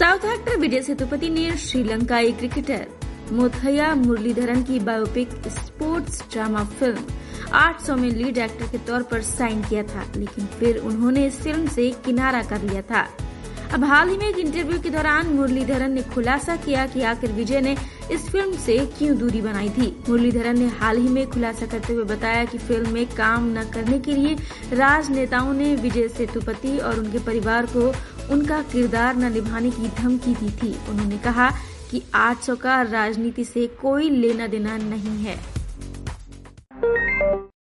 South actor Vijay Sethupathi ने श्रीलंकाई cricketer, मोथया Muraleedharan की बायोपिक स्पोर्ट्स ड्रामा फ़िल्म 800 में लीड एक्टर के तौर पर साइन किया था, लेकिन फिर उन्होंने इस फ़िल्म से किनारा कर लिया था। अब हाल ही में एक इंटरव्यू के दौरान मुरलीधरन ने खुलासा किया कि आखिर विजय ने इस फ़िल्म से क्यों दूरी बनाई थी। मुरलीधरन ने हाल ही में खुलासा करते हुए बताया कि फ़िल्म में काम न करने के लिए राजनेताओं ने विजय सेतुपति और उनके परिवार को उनका किरदार न निभाने की धमकी दी थी। उन्होंने कहा कि 800 का राजनीति से कोई लेना देना नहीं है।